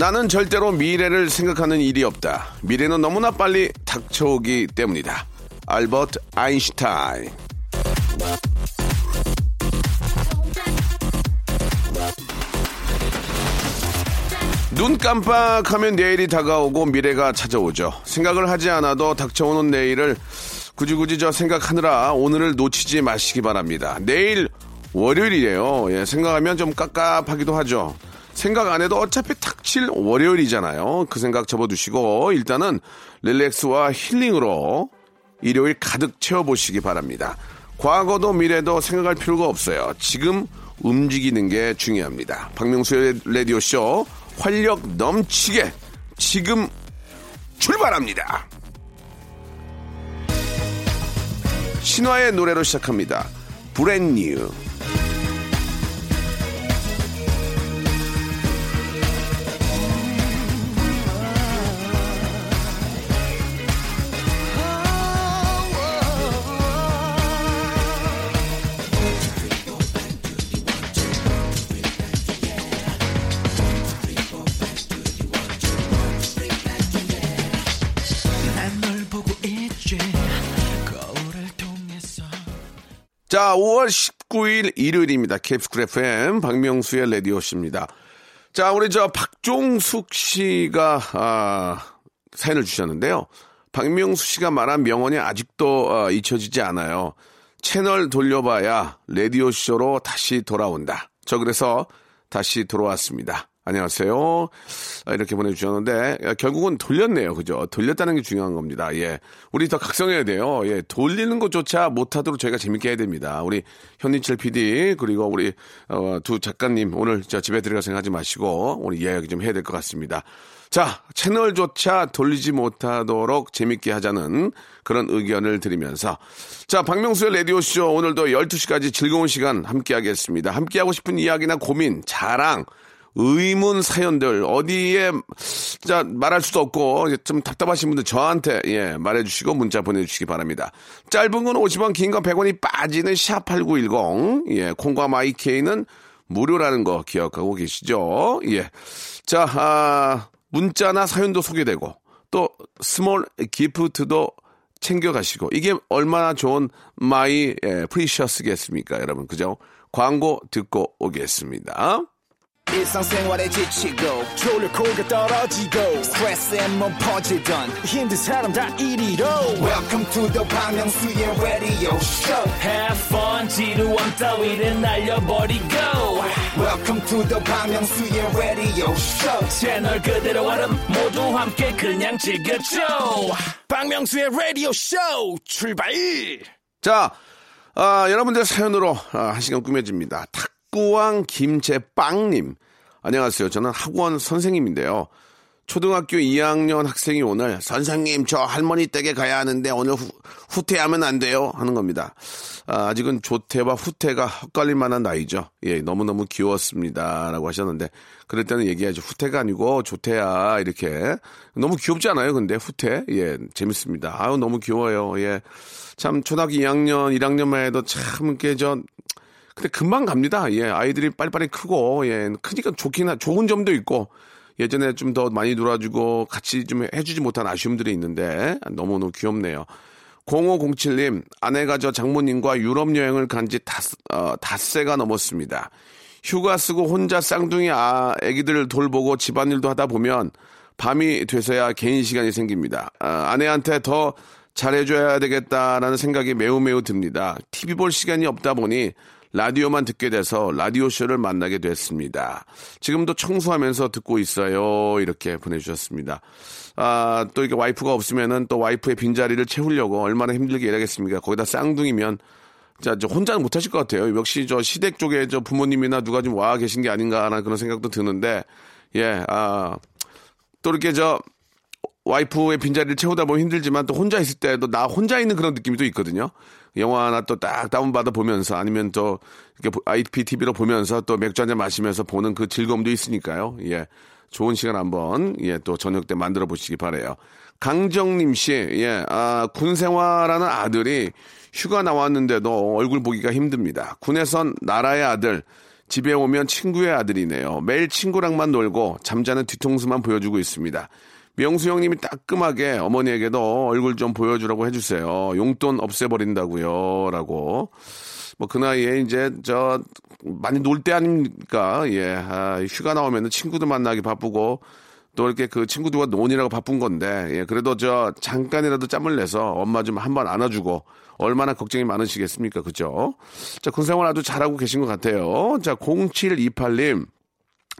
나는 절대로 미래를 생각하는 일이 없다. 미래는 너무나 빨리 닥쳐오기 때문이다. 알버트 아인슈타인. 눈 깜빡하면 내일이 다가오고 미래가 찾아오죠. 생각을 하지 않아도 닥쳐오는 내일을 굳이 굳이 저 생각하느라 오늘을 놓치지 마시기 바랍니다. 내일 월요일이에요. 예, 생각하면 좀 깝깝하기도 하죠. 생각 안 해도 어차피 다 17 월요일이잖아요. 그 생각 접어두시고 일단은 릴렉스와 힐링으로 일요일 가득 채워보시기 바랍니다. 과거도 미래도 생각할 필요가 없어요. 지금 움직이는 게 중요합니다. 박명수의 라디오쇼 활력 넘치게 지금 출발합니다. 신화의 노래로 시작합니다. 브랜뉴. 자, 5월 19일 일요일입니다. 캡스쿨 FM 박명수의 라디오십니다. 자, 우리 저 박종숙 씨가 아, 사연을 주셨는데요. 박명수 씨가 말한 명언이 아직도 어, 잊혀지지 않아요. 채널 돌려봐야 라디오 쇼로 다시 돌아온다. 저 그래서 다시 돌아왔습니다. 안녕하세요. 아, 이렇게 보내주셨는데 야, 결국은 돌렸네요. 그죠? 돌렸다는 게 중요한 겁니다. 예, 우리 더 각성해야 돼요. 예, 돌리는 것조차 못하도록 저희가 재밌게 해야 됩니다. 우리 현인철 PD 그리고 우리 어, 두 작가님 오늘 저 집에 들어가 생각하지 마시고 오늘 이야기 좀 해야 될 것 같습니다. 자, 채널조차 돌리지 못하도록 재밌게 하자는 그런 의견을 드리면서 자, 박명수의 라디오쇼 오늘도 12시까지 즐거운 시간 함께 하겠습니다. 함께 하고 싶은 이야기나 고민, 자랑, 의문 사연들 어디에 자 말할 수도 없고 좀 답답하신 분들 저한테 예 말해 주시고 문자 보내 주시기 바랍니다. 짧은 건 50원, 긴 건 100원이 빠지는 샵 8910 예, 콩과 my K는 무료라는 거 기억하고 계시죠? 예. 자, 아, 문자나 사연도 소개되고 또 small gift도 챙겨가시고 이게 얼마나 좋은 my 예, precious겠습니까, 여러분 그죠? 광고 듣고 오겠습니다. 일상생활에 지치고, 졸려 코가 떨어지고, 스트레스에 몸 퍼지던, 힘든 사람 다 이리로. welcome to the Bang Myung-soo's radio show Have fun 지루함 따위를 날려버리고 welcome to the Bang Myung-soo's radio show 채널 그대로 얼음 모두 함께 그냥 즐겨줘 박명수의 라디오 쇼 출발! 자, 아, 여러분들 사연으로 아, 한 시간 꾸며집니다. 탁 구왕 김재빵님. 안녕하세요. 저는 학원 선생님인데요. 초등학교 2학년 학생이 오늘 선생님 저 할머니 댁에 가야 하는데 오늘 후, 후퇴하면 안 돼요 하는 겁니다. 아, 아직은 조퇴와 후퇴가 헛갈릴 만한 나이죠. 예, 너무너무 귀여웠습니다라고 하셨는데 그럴 때는 얘기하죠. 후퇴가 아니고 조퇴야 이렇게 너무 귀엽지 않아요? 근데 후퇴 예 재밌습니다. 아유 너무 귀여워요. 예, 참 초등학교 2학년 1학년만 해도 참 이렇게 저 근데 금방 갑니다. 예, 아이들이 빨리빨리 크고, 예, 크니까 좋긴, 하, 좋은 점도 있고, 예전에 좀 더 많이 놀아주고 같이 좀 해주지 못한 아쉬움들이 있는데, 너무너무 귀엽네요. 0507님, 아내가 저 장모님과 유럽 여행을 간지 어, 닷새가 넘었습니다. 휴가 쓰고 혼자 쌍둥이 아, 애기들을 돌보고 집안일도 하다 보면 밤이 돼서야 개인 시간이 생깁니다. 아, 아내한테 더 잘해줘야 되겠다라는 생각이 매우 매우 듭니다. TV 볼 시간이 없다 보니 라디오만 듣게 돼서 라디오쇼를 만나게 됐습니다. 지금도 청소하면서 듣고 있어요. 이렇게 보내주셨습니다. 아, 또 이게 와이프가 없으면은 또 와이프의 빈자리를 채우려고 얼마나 힘들게 일하겠습니까? 거기다 쌍둥이면 자, 저 혼자는 못 하실 것 같아요. 역시 저 시댁 쪽에 저 부모님이나 누가 좀 와 계신 게 아닌가라는 그런 생각도 드는데 예, 아, 또 이렇게 저, 와이프의 빈자리를 채우다 보면 힘들지만 또 혼자 있을 때도 나 혼자 있는 그런 느낌이 또 있거든요. 영화 하나 또 딱 다운받아 보면서 아니면 또 이렇게 IPTV로 보면서 또 맥주 한잔 마시면서 보는 그 즐거움도 있으니까요. 예. 좋은 시간 한번 예, 또 저녁 때 만들어 보시기 바래요. 강정님 씨, 예, 아, 군 생활하는 아들이 휴가 나왔는데도 얼굴 보기가 힘듭니다. 군에선 나라의 아들, 집에 오면 친구의 아들이네요. 매일 친구랑만 놀고 잠자는 뒤통수만 보여주고 있습니다. 명수 형님이 따끔하게 어머니에게도 얼굴 좀 보여주라고 해주세요. 용돈 없애버린다고요. 라고. 뭐 그 나이에 이제 저 많이 놀 때 아닙니까? 예. 아, 휴가 나오면은 친구들 만나기 바쁘고 또 이렇게 그 친구들과 논이라고 바쁜 건데 예. 그래도 저 잠깐이라도 짬을 내서 엄마 좀 한번 안아주고 얼마나 걱정이 많으시겠습니까? 그죠? 자, 군 생활 아주 잘하고 계신 것 같아요. 자, 0728님.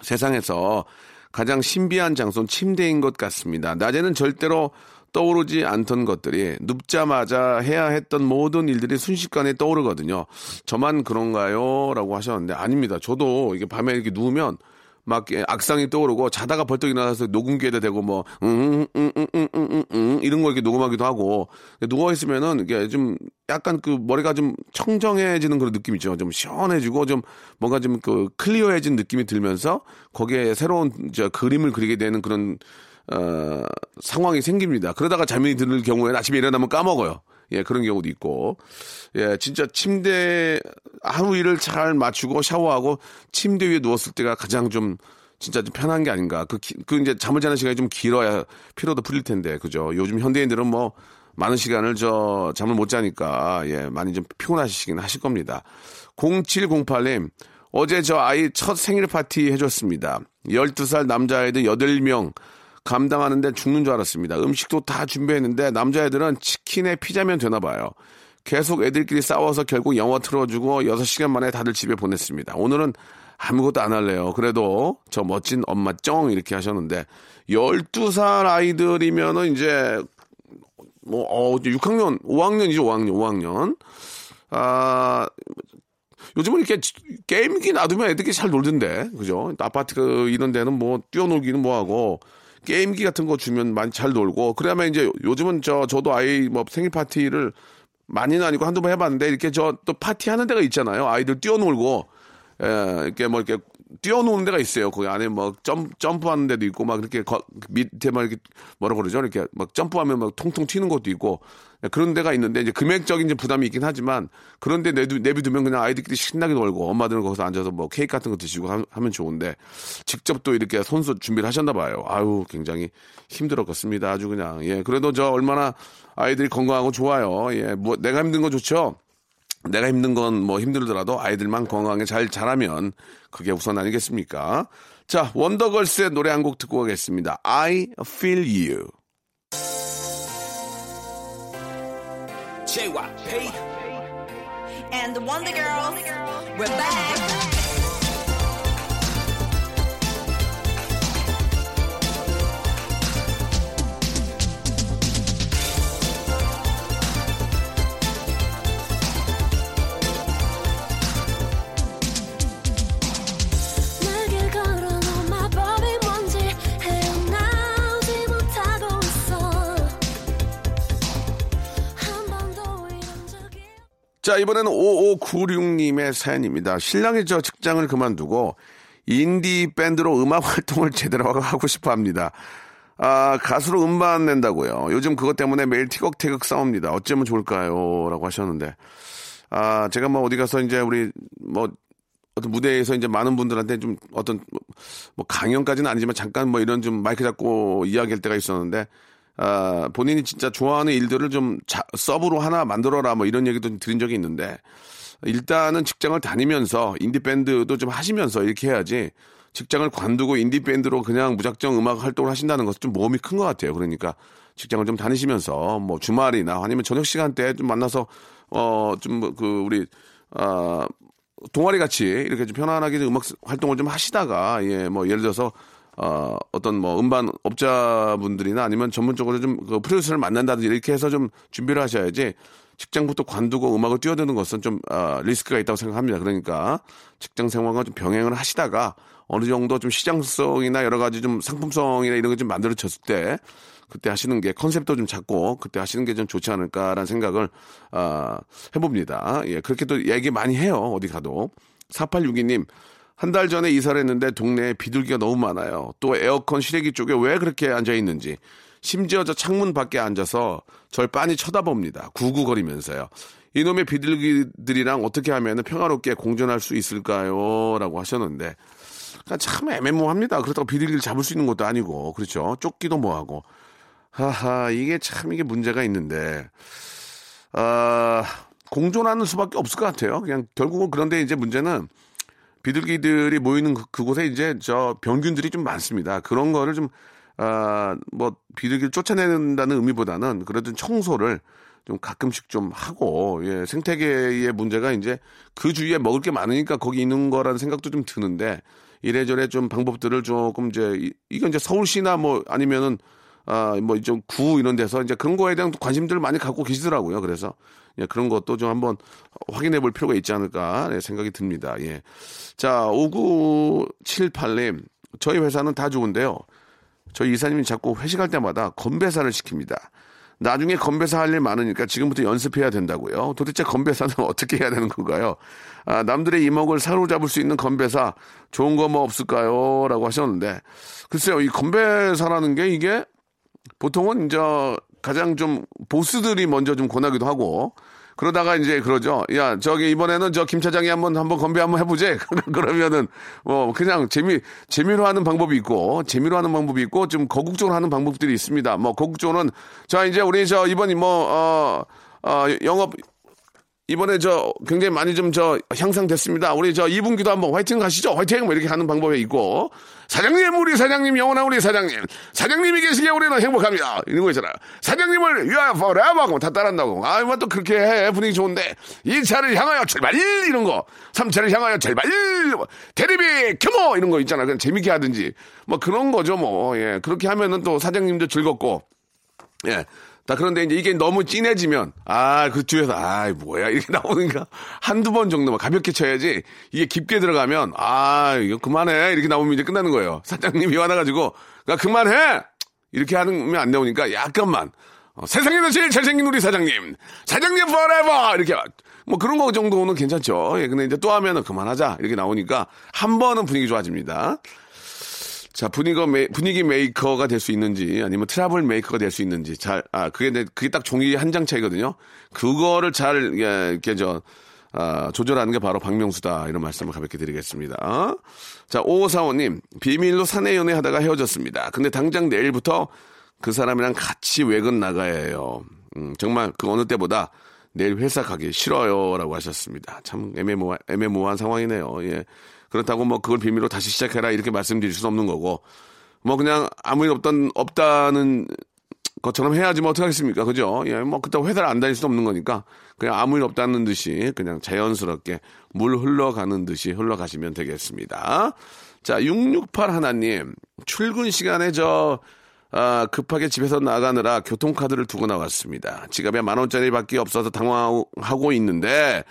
세상에서 가장 신비한 장소는 침대인 것 같습니다. 낮에는 절대로 떠오르지 않던 것들이 눕자마자 해야 했던 모든 일들이 순식간에 떠오르거든요. 저만 그런가요? 라고 하셨는데 아닙니다. 저도 이게 밤에 이렇게 누우면 막 악상이 떠오르고 자다가 벌떡 일어나서 녹음기에다 대고 뭐, 음, 음, 음, 음, 음, 음, 음, 이런 거 이렇게 녹음하기도 하고 누워 있으면은 이게 좀 약간 그 머리가 좀 청정해지는 그런 느낌이죠. 좀 시원해지고 좀 뭔가 좀 그 클리어해진 느낌이 들면서 거기에 새로운 저 그림을 그리게 되는 그런 어, 상황이 생깁니다. 그러다가 잠이 드는 경우에는 아침에 일어나면 까먹어요. 예, 그런 경우도 있고. 예, 진짜 침대 하루 일을 잘 맞추고 샤워하고 침대 위에 누웠을 때가 가장 좀 진짜 좀 편한 게 아닌가. 그, 기- 그 이제 잠을 자는 시간이 좀 길어야 피로도 풀릴 텐데, 그죠? 요즘 현대인들은 뭐 많은 시간을 저 잠을 못 자니까 예, 많이 좀 피곤하시긴 하실 겁니다. 0708님, 어제 저 아이 첫 생일 파티 해줬습니다. 12살 남자아이들 8명 감당하는데 죽는 줄 알았습니다. 음식도 다 준비했는데 남자애들은 치킨에 피자면 되나 봐요. 계속 애들끼리 싸워서 결국 영화 틀어주고 6시간 만에 다들 집에 보냈습니다. 오늘은 아무것도 안 할래요. 그래도 저 멋진 엄마 쩡 이렇게 하셨는데 12살 아이들이면은 이제 뭐 어, 이제 6학년, 5학년이죠, 5학년, 5학년. 아, 요즘은 이렇게 게임기 놔두면 애들끼리 잘 놀던데, 그죠? 아파트 그 이런 데는 뭐 뛰어놀기는 뭐하고 게임기 같은 거 주면 많이 잘 놀고 그러면 이제 요즘은 저 저도 아이 뭐 생일 파티를 많이는 아니고 한두 번 해봤는데 이렇게 저 또 파티 하는 데가 있잖아요. 아이들 뛰어놀고 예, 이렇게 뭐 이렇게 뛰어노는 데가 있어요. 거기 안에 뭐 점, 점프하는 데도 있고 막 이렇게 거- 밑에 막 이렇게 뭐라 그러죠? 이렇게 막 점프하면 막 통통 튀는 것도 있고 예, 그런 데가 있는데 이제 금액적인 이제 부담이 있긴 하지만 그런데 내비두면 그냥 아이들끼리 신나게 놀고 엄마들은 거기서 앉아서 뭐 케이크 같은 거 드시고 하- 하면 좋은데 직접 또 이렇게 손수 준비를 하셨나 봐요. 아유 굉장히 힘들었겠습니다. 아주 그냥 예 그래도 저 얼마나 아이들이 건강하고 좋아요. 예 뭐 내가 힘든 거 좋죠. 내가 힘든 건 뭐 힘들더라도 아이들만 건강하게 잘 자라면 그게 우선 아니겠습니까? 자, 원더걸스의 노래 한 곡 듣고 가겠습니다. I feel you. JYP and the Wonder Girls. We're back. 자, 이번에는 5596님의 사연입니다. 신랑이 저 직장을 그만두고 인디 밴드로 음악 활동을 제대로 하고 싶어 합니다. 아, 가수로 음반 낸다고요. 요즘 그것 때문에 매일 티격태격 싸웁니다. 어쩌면 좋을까요? 라고 하셨는데. 아, 제가 뭐 어디 가서 이제 우리 뭐 어떤 무대에서 이제 많은 분들한테 좀 어떤 뭐 강연까지는 아니지만 잠깐 뭐 이런 좀 마이크 잡고 이야기할 때가 있었는데 아, 본인이 진짜 좋아하는 일들을 좀 자- 서브로 하나 만들어라 뭐 이런 얘기도 좀 드린 적이 있는데 일단은 직장을 다니면서 인디밴드도 좀 하시면서 이렇게 해야지 직장을 관두고 인디밴드로 그냥 무작정 음악 활동을 하신다는 것은 좀 모험이 큰 것 같아요. 그러니까 직장을 좀 다니시면서 뭐 주말이나 아니면 저녁 시간대에 좀 만나서 어 좀 그 우리 아 동아리 같이 이렇게 좀 편안하게 좀 음악 활동을 좀 하시다가 예 뭐 예를 들어서 어 어떤 뭐 음반 업자분들이나 아니면 전문적으로 좀 그 프로듀서를 만난다든지 이렇게 해서 좀 준비를 하셔야지 직장부터 관두고 음악을 뛰어드는 것은 좀 아, 리스크가 있다고 생각합니다. 그러니까 직장 생활과 좀 병행을 하시다가 어느 정도 좀 시장성이나 여러 가지 좀 상품성이나 이런 거좀 만들어졌을 때 그때 하시는 게 컨셉도 좀 잡고 그때 하시는 게 좀 좋지 않을까라는 생각을 아, 해봅니다. 예, 그렇게 또 얘기 많이 해요. 어디 가도. 4862님, 한 달 전에 이사를 했는데 동네에 비둘기가 너무 많아요. 또 에어컨 실외기 쪽에 왜 그렇게 앉아 있는지. 심지어 저 창문 밖에 앉아서 절 빤히 쳐다봅니다. 구구거리면서요. 이놈의 비둘기들이랑 어떻게 하면 평화롭게 공존할 수 있을까요? 라고 하셨는데. 그러니까 참 애매모호합니다. 그렇다고 비둘기를 잡을 수 있는 것도 아니고. 그렇죠. 쫓기도 뭐하고. 하하, 이게 참 이게 문제가 있는데. 아, 공존하는 수밖에 없을 것 같아요. 그냥 결국은 그런데 이제 문제는 비둘기들이 모이는 그, 그곳에 이제 저 병균들이 좀 많습니다. 그런 거를 좀, 아, 뭐, 비둘기를 쫓아내는다는 의미보다는 그래도 청소를 좀 가끔씩 좀 하고, 예, 생태계의 문제가 이제 그 주위에 먹을 게 많으니까 거기 있는 거라는 생각도 좀 드는데, 이래저래 좀 방법들을 조금 이제, 이- 이건 이제 서울시나 뭐 아니면은 아, 뭐, 좀, 구, 이런 데서 이제 그런 거에 대한 관심들을 많이 갖고 계시더라고요. 그래서, 예, 그런 것도 좀 한번 확인해 볼 필요가 있지 않을까, 예, 생각이 듭니다. 예. 자, 5978님. 저희 회사는 다 좋은데요. 저희 이사님이 자꾸 회식할 때마다 건배사를 시킵니다. 나중에 건배사 할 일 많으니까 지금부터 연습해야 된다고요. 도대체 건배사는 어떻게 해야 되는 건가요? 아, 남들의 이목을 사로잡을 수 있는 건배사 좋은 거 뭐 없을까요? 라고 하셨는데 글쎄요, 이 건배사라는 게 이게 보통은 이제 가장 좀 보스들이 먼저 좀 권하기도 하고 그러다가 이제 그러죠. 야 저기 이번에는 저 김 차장이 한번 한번 건배 한번 해보지. 그러면은 뭐 그냥 재미 재미로 하는 방법이 있고 재미로 하는 방법이 있고 좀 거국적으로 하는 방법들이 있습니다. 뭐 거국적으로는 자 이제 우리 저 이번이 뭐어 어, 영업 이번에 저 굉장히 많이 좀 저 향상됐습니다. 우리 저 2분기도 한번 화이팅 가시죠. 화이팅 뭐 이렇게 하는 방법이 있고 사장님 우리 사장님 영원한 우리 사장님 사장님이 계시기에 우리는 행복합니다. 이런 거 있잖아요. 사장님을 위하여 forever 하고 다 따라한다고. 아, 뭐또 그렇게 해 분위기 좋은데 2차를 향하여 출발 이런 거 3차를 향하여 뭐, 대리비 켜모 이런 거 있잖아. 그냥 재밌게 하든지 뭐 그런 거죠 뭐. 예. 그렇게 하면은 또 사장님도 즐겁고 예. 자, 그런데 이제 이게 너무 진해지면, 아, 그 뒤에서, 아, 뭐야, 이렇게 나오니까 한두 번 정도만 가볍게 쳐야지, 이게 깊게 들어가면, 아, 이거 그만해. 이렇게 나오면 이제 끝나는 거예요. 사장님이 와나가지고, 야, 그만해! 이렇게 하면 안 나오니까 약간만, 어, 세상에서 제일 잘생긴 우리 사장님, 사장님 forever! 이렇게, 뭐 그런 거 정도는 괜찮죠. 예, 근데 이제 또 하면은 그만하자. 이렇게 나오니까, 한 번은 분위기 좋아집니다. 자, 분위기, 메, 분위기 메이커가 될 수 있는지, 아니면 트러블 메이커가 될 수 있는지, 잘, 아, 그게, 이제 그게 딱 종이 한 장 차이거든요. 그거를 잘, 예, 이렇게 저, 아, 조절하는 게 바로 박명수다. 이런 말씀을 가볍게 드리겠습니다. 어? 자, 5545님, 비밀로 사내 연애 하다가 헤어졌습니다. 근데 당장 내일부터 그 사람이랑 같이 외근 나가야 해요. 음, 정말 그 어느 때보다 내일 회사 가기 싫어요. 라고 하셨습니다. 참 애매모호, 애매모호한 상황이네요. 예. 그렇다고 뭐 그걸 비밀로 다시 시작해라 이렇게 말씀드릴 수는 없는 거고 뭐 그냥 아무 일 없던 없다는 것처럼 해야지 뭐 어떡하겠습니까? 그죠? 예뭐 그때 회사를 안 다닐 수도 없는 거니까 그냥 아무 일 없다는 듯이 그냥 자연스럽게 물 흘러가는 듯이 흘러가시면 되겠습니다. 자 668 하나님 출근 시간에 저 아, 급하게 집에서 나가느라 교통카드를 두고 나왔습니다. 지갑에 만 원짜리밖에 없어서 당황하고 있는데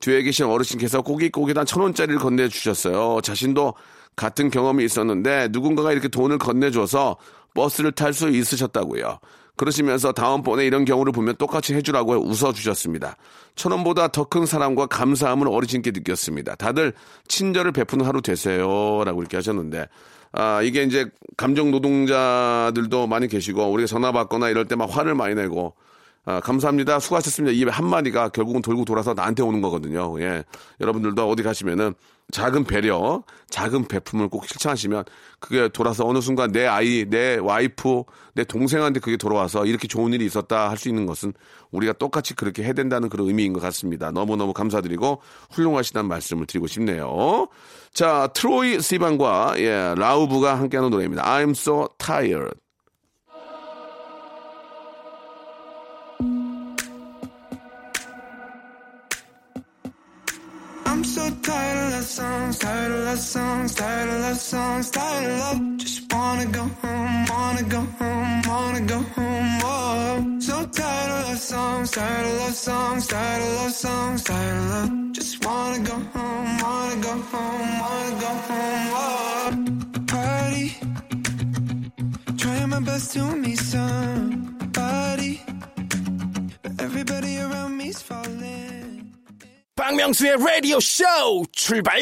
뒤에 계신 어르신께서 꼬깃꼬깃 한 천 원짜리를 건네주셨어요. 자신도 같은 경험이 있었는데 누군가가 이렇게 돈을 건네줘서 버스를 탈 수 있으셨다고요. 그러시면서 다음번에 이런 경우를 보면 똑같이 해주라고 웃어주셨습니다. 천 원보다 더 큰 사랑과 감사함을 어르신께 느꼈습니다. 다들 친절을 베푸는 하루 되세요. 라고 이렇게 하셨는데 아, 이게 이제 감정 노동자들도 많이 계시고 우리가 전화 받거나 이럴 때 막 화를 많이 내고 아, 감사합니다. 수고하셨습니다. 이 한마디가 결국은 돌고 돌아서 나한테 오는 거거든요. 예. 여러분들도 어디 가시면은 작은 배려, 작은 베품을 꼭 실천하시면 그게 돌아서 어느 순간 내 아이, 내 와이프, 내 동생한테 그게 돌아와서 이렇게 좋은 일이 있었다 할 수 있는 것은 우리가 똑같이 그렇게 해야 된다는 그런 의미인 것 같습니다. 너무너무 감사드리고 훌륭하시다는 말씀을 드리고 싶네요. 자, 트로이 시반과 예, 라우브가 함께하는 노래입니다. I'm so tired. Songs, tired of love songs, tired of love songs, tired of love. Just wanna go home, wanna go home, wanna go home. Whoa. So tired of love songs, tired of love songs, tired of love songs, tired of love. Just wanna go home, wanna go home, wanna go home. Oh. Party, trying my best to meet somebody, but everybody around me's falling. 박명수의 라디오 쇼 출발!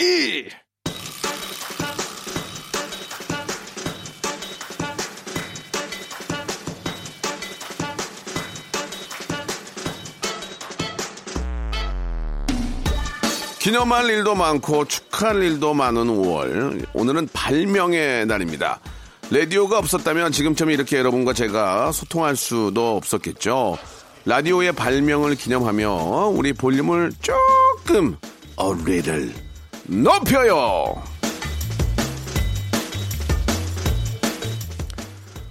기념할 일도 많고 축하할 일도 많은 5월. 오늘은 발명의 날입니다. 라디오가 없었다면 지금처럼 이렇게 여러분과 제가 소통할 수도 없었겠죠. 라디오의 발명을 기념하며 우리 볼륨을 조금 어리를 높여요.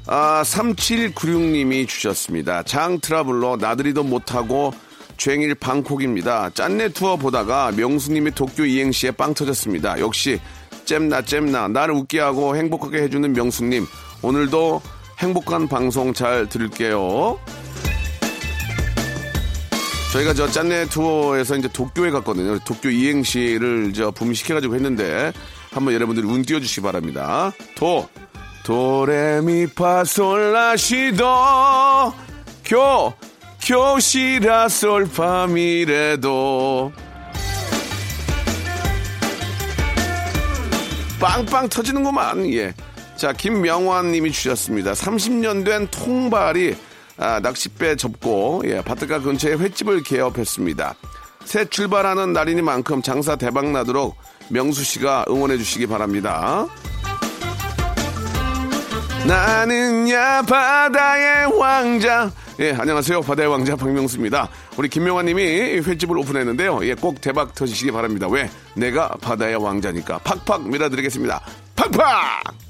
아, 3796님이 주셨습니다. 장 트러블로 나들이도 못하고 쟁일 방콕입니다. 짠내 투어 보다가 명수님이 도쿄 이행시에 빵 터졌습니다. 역시 잼나 잼나 나를 웃게 하고 행복하게 해주는 명수님 오늘도 행복한 방송 잘 들을게요. 저희가 저 짠내 투어에서 이제 도쿄에 갔거든요. 도쿄 이행시를 저 붐시켜가지고 했는데 한번 여러분들이 운 띄워주시기 바랍니다. 도 도레미파솔라시도 교 교시라 솔파미레도 빵빵 터지는구만 예. 자 김명환 님이 주셨습니다 30년 된 통발이 아, 낚싯배 접고 예, 바닷가 근처에 횟집을 개업했습니다 새 출발하는 날이니만큼 장사 대박 나도록 명수 씨가 응원해 주시기 바랍니다 나는야 바다의 왕자. 예, 안녕하세요. 바다의 왕자 박명수입니다. 우리 김명환 님이 횟집을 오픈했는데요. 예, 꼭 대박 터지시기 바랍니다. 왜? 내가 바다의 왕자니까. 팍팍 밀어드리겠습니다. 팍팍!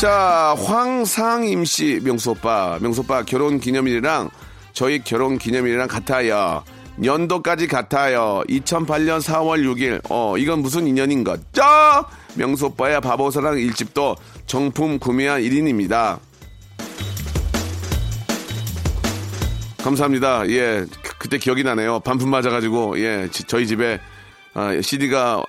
자, 황상임 씨, 명수 오빠. 명수 오빠 결혼 기념일이랑 저희 결혼 기념일이랑 같아요. 연도까지 같아요. 2008년 4월 6일. 어, 이건 무슨 인연인 거죠? 명수 오빠의 바보 사랑 일집도 정품 구매한 1인입니다. 감사합니다. 예, 그- 그때 기억이 나네요. 반품 맞아가지고, 예, 지- 저희 집에 아, CD가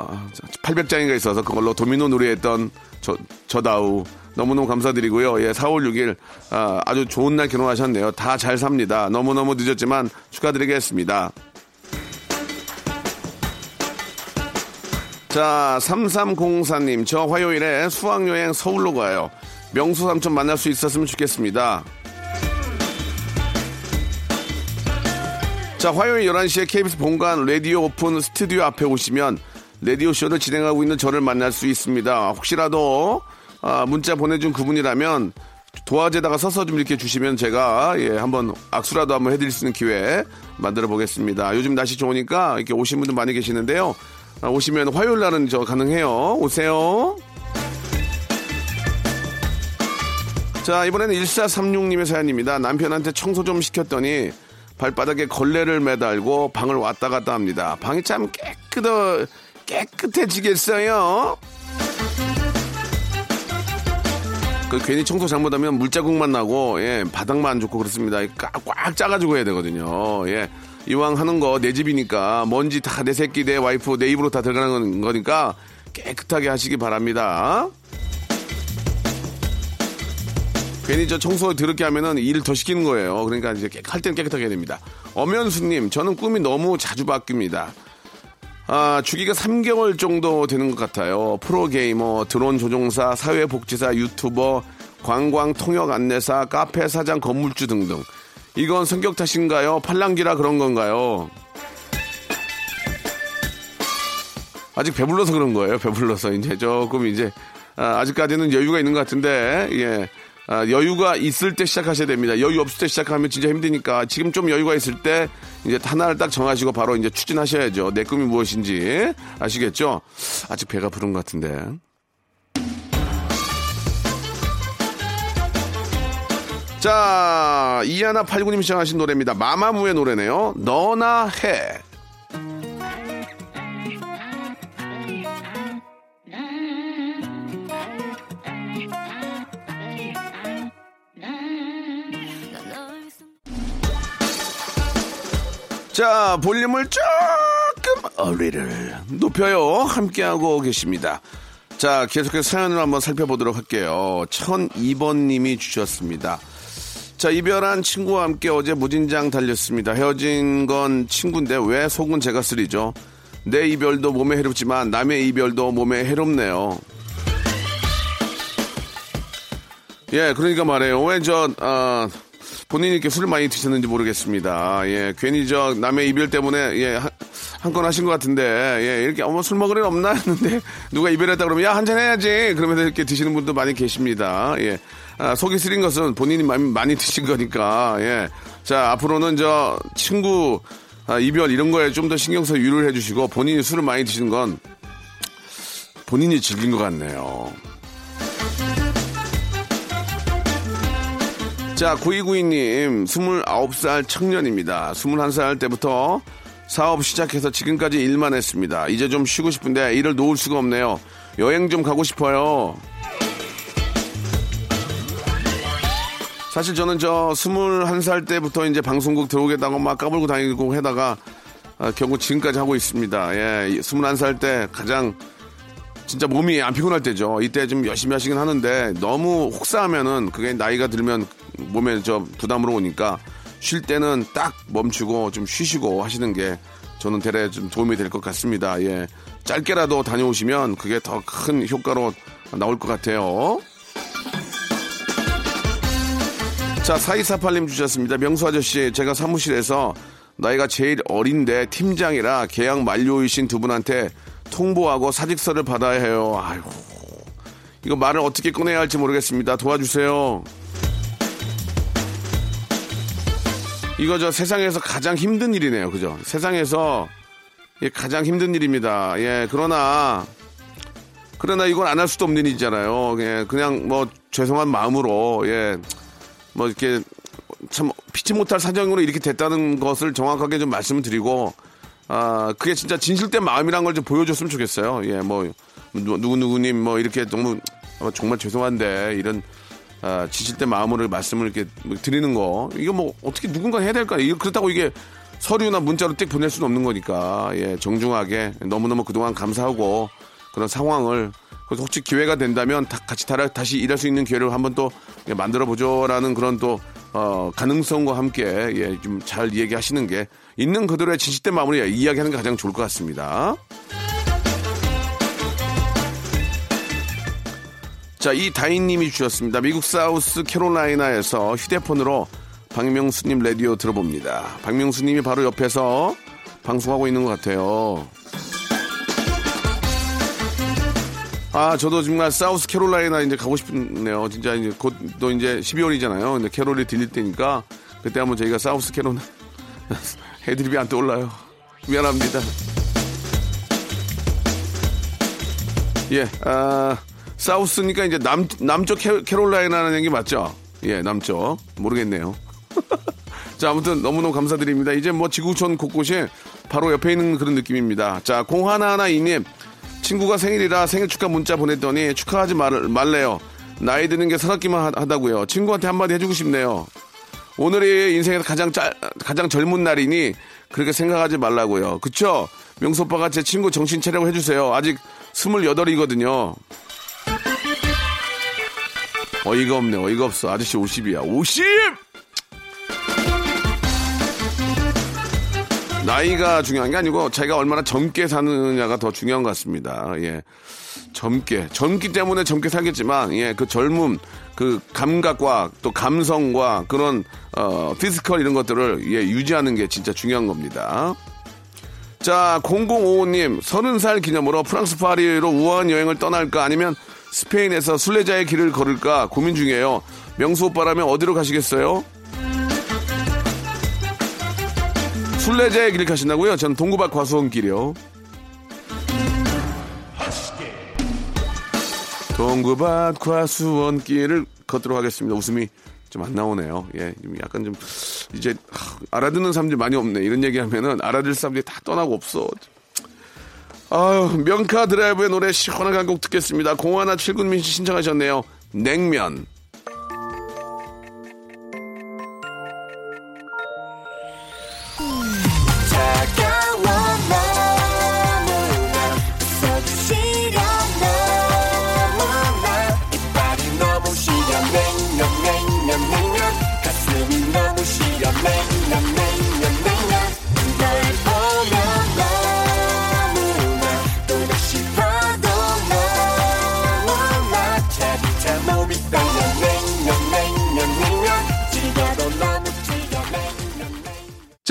800장인가 있어서 그걸로 도미노 놀이했던 저, 저다우. 너무너무 감사드리고요. 예, 4월 6일, 아, 아주 좋은 날 결혼하셨네요. 다 잘 삽니다. 너무너무 늦었지만 축하드리겠습니다. 자, 3304님, 저 화요일에 수학여행 서울로 가요. 명수 삼촌 만날 수 있었으면 좋겠습니다. 자, 화요일 11시에 KBS 본관 라디오 오픈 스튜디오 앞에 오시면 라디오 쇼를 진행하고 있는 저를 만날 수 있습니다. 혹시라도 아, 문자 보내준 그분이라면 도화지에다가 서서 좀 이렇게 주시면 제가 예, 한번 악수라도 한번 해드릴 수 있는 기회 만들어 보겠습니다. 요즘 날씨 좋으니까 이렇게 오신 분들 많이 계시는데요. 아, 오시면 화요일 날은 저 가능해요. 오세요. 자, 이번에는 1436님의 사연입니다. 남편한테 청소 좀 시켰더니 발바닥에 걸레를 매달고 방을 왔다 갔다 합니다. 방이 참 깨끗어, 깨끗해지겠어요? 그 괜히 청소 잘못하면 물자국만 나고, 예, 바닥만 안 좋고 그렇습니다. 꽉, 꽉 짜가지고 해야 되거든요. 예. 이왕 하는 거 내 집이니까 먼지 다 내 새끼, 내 와이프, 내 입으로 다 들어가는 거니까 깨끗하게 하시기 바랍니다. 괜히 저 청소 더럽게 하면은 일을 더 시키는 거예요. 그러니까 이제 깨- 할 때는 깨끗하게 해야 됩니다. 엄연수님, 저는 꿈이 너무 자주 바뀝니다. 아, 주기가 3개월 정도 되는 것 같아요. 프로게이머, 드론 조종사, 사회복지사, 유튜버, 관광 통역 안내사, 카페 사장, 건물주 등등. 이건 성격 탓인가요? 팔랑기라 그런 건가요? 아직 배불러서 그런 거예요. 배불러서 이제 조금 이제 아, 아직까지는 여유가 있는 것 같은데 예. 아, 여유가 있을 때 시작하셔야 됩니다. 여유 없을 때 시작하면 진짜 힘드니까 지금 좀 여유가 있을 때 이제 하나를 딱 정하시고 바로 이제 추진하셔야죠. 내 꿈이 무엇인지 아시겠죠? 아직 배가 부른 것 같은데. 자, 이하나 89님 시청하신 노래입니다. 마마무의 노래네요. 너나 해. 자, 볼륨을 조금 어리를 높여요. 함께하고 계십니다. 자, 계속해서 사연을 한번 살펴보도록 할게요. 1002번님이 주셨습니다. 자, 이별한 친구와 함께 어제 무진장 달렸습니다. 헤어진 건 친구인데 왜 속은 제가 쓰리죠? 내 이별도 몸에 해롭지만 남의 이별도 몸에 해롭네요. 예, 그러니까 말해요. 왜 저, 아, 본인이 이렇게 술을 많이 드셨는지 모르겠습니다. 예, 괜히 저 남의 이별 때문에 예, 한건 하신 것 같은데 예, 이렇게 어머 술 먹을 일 없나 했는데 누가 이별했다 그러면 야 한잔 해야지 그러면서 이렇게 드시는 분도 많이 계십니다. 예, 아, 속이 쓰린 것은 본인이 많이, 많이 드신 거니까 예, 자 앞으로는 저 친구 아, 이별 이런 거에 좀 더 신경 써 유를 해주시고 본인이 술을 많이 드시는 건 본인이 즐긴 것 같네요. 자, 9292님, 29살 청년입니다. 21살 때부터 사업 시작해서 지금까지 일만 했습니다. 이제 좀 쉬고 싶은데 일을 놓을 수가 없네요. 여행 좀 가고 싶어요. 사실 저는 저 21살 때부터 이제 방송국 들어오겠다고 막 까불고 다니고 해다가 아, 결국 지금까지 하고 있습니다. 예, 21살 때 가장 진짜 몸이 안 피곤할 때죠. 이때 좀 열심히 하시긴 하는데 너무 혹사하면은 그게 나이가 들면 몸에 저 부담으로 오니까 쉴 때는 딱 멈추고 좀 쉬시고 하시는 게 저는 대래 좀 도움이 될 것 같습니다. 예. 짧게라도 다녀오시면 그게 더 큰 효과로 나올 것 같아요. 자, 4248님 주셨습니다. 명수 아저씨, 제가 사무실에서 나이가 제일 어린데 팀장이라 계약 만료이신 두 분한테 통보하고 사직서를 받아야 해요. 아이고. 이거 말을 어떻게 꺼내야 할지 모르겠습니다. 도와주세요. 이거 저 세상에서 가장 힘든 일이네요. 그죠? 세상에서 예, 가장 힘든 일입니다. 예, 그러나, 그러나 이건 안할 수도 없는 일이잖아요. 예, 그냥 뭐 죄송한 마음으로, 예, 뭐 이렇게 참 피치 못할 사정으로 이렇게 됐다는 것을 정확하게 좀 말씀을 드리고, 아, 그게 진짜 진실된 마음이란 걸 좀 보여줬으면 좋겠어요. 예, 뭐, 누구누구님 뭐 이렇게 너무 어, 정말 죄송한데 이런 아, 지칠때 마음으로 말씀을 이렇게 뭐 드리는 거. 이거 뭐 어떻게 누군가 해야 될까 이거 그렇다고 이게 서류나 문자로 띡 보낼 수는 없는 거니까. 예 정중하게 너무너무 그동안 감사하고 그런 상황을 그래서 혹시 기회가 된다면 다 같이 다, 다시 일할 수 있는 기회를 한번 또 예, 만들어 보죠라는 그런 또 어, 가능성과 함께 예, 좀 잘 얘기하시는 게 있는 그대로의 진실된 마음으로 이야기하는 게 가장 좋을 것 같습니다. 자, 이 다인님이 주셨습니다. 미국 사우스 캐롤라이나에서 휴대폰으로 박명수님 라디오 들어봅니다. 박명수님이 바로 옆에서 방송하고 있는 것 같아요. 아, 저도 정말 사우스 캐롤라이나 이제 가고 싶네요. 진짜 이제 곧 또 이제 12월이잖아요. 근데 캐롤이 들릴 때니까 그때 한번 저희가 사우스 캐롤 해드립이 안 떠올라요. 미안합니다. 예, 아, 사우스니까 이제 남, 남쪽 캐, 캐롤라이나라는 얘기 맞죠? 예, 남쪽. 모르겠네요. 자, 아무튼 너무너무 감사드립니다. 이제 뭐 지구촌 곳곳이 바로 옆에 있는 그런 느낌입니다. 자, 공하나하나이님. 친구가 생일이라 생일 축하 문자 보냈더니 축하하지 말, 말래요. 나이 드는 게 하- 하다고요. 친구한테 한마디 해주고 싶네요. 오늘이 인생에서 가장 짤, 가장 젊은 날이니 그렇게 생각하지 말라고요. 그쵸? 명수 오빠가 제 친구 정신 차리고 해주세요. 아직 스물여덟이거든요. 어이가 없네, 어이가 없어. 아저씨 50이야. 50! 나이가 중요한 게 아니고 자기가 얼마나 젊게 사느냐가 더 중요한 것 같습니다. 예. 젊게. 젊기 때문에 젊게 살겠지만, 예, 그 젊음, 그 감각과 또 감성과 그런, 어, physical 이런 것들을, 예, 유지하는 게 진짜 중요한 겁니다. 자, 0055님, 30살 기념으로 프랑스 파리로 우아한 여행을 떠날까 아니면 스페인에서 순례자의 길을 걸을까 고민 중이에요. 명수 오빠라면 어디로 가시겠어요? 순례자의 길 가신다고요? 전 동구밭 과수원 길이요. 동구밭 과 수원 길을 걷도록 하겠습니다. 웃음이 좀 안 나오네요. 예, 좀 약간 좀 이제 하, 알아듣는 사람들이 많이 없네. 이런 얘기하면은 알아들 사람들이 다 떠나고 없어. 아유, 명카 드라이브의 노래 시원하게 한 곡 듣겠습니다. 공하나 칠군민 씨 신청하셨네요. 냉면.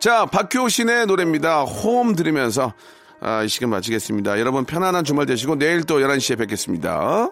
자, 박효신의 노래입니다. 홈 들으면서 아, 이 시간 마치겠습니다. 여러분 편안한 주말 되시고 내일 또 11시에 뵙겠습니다.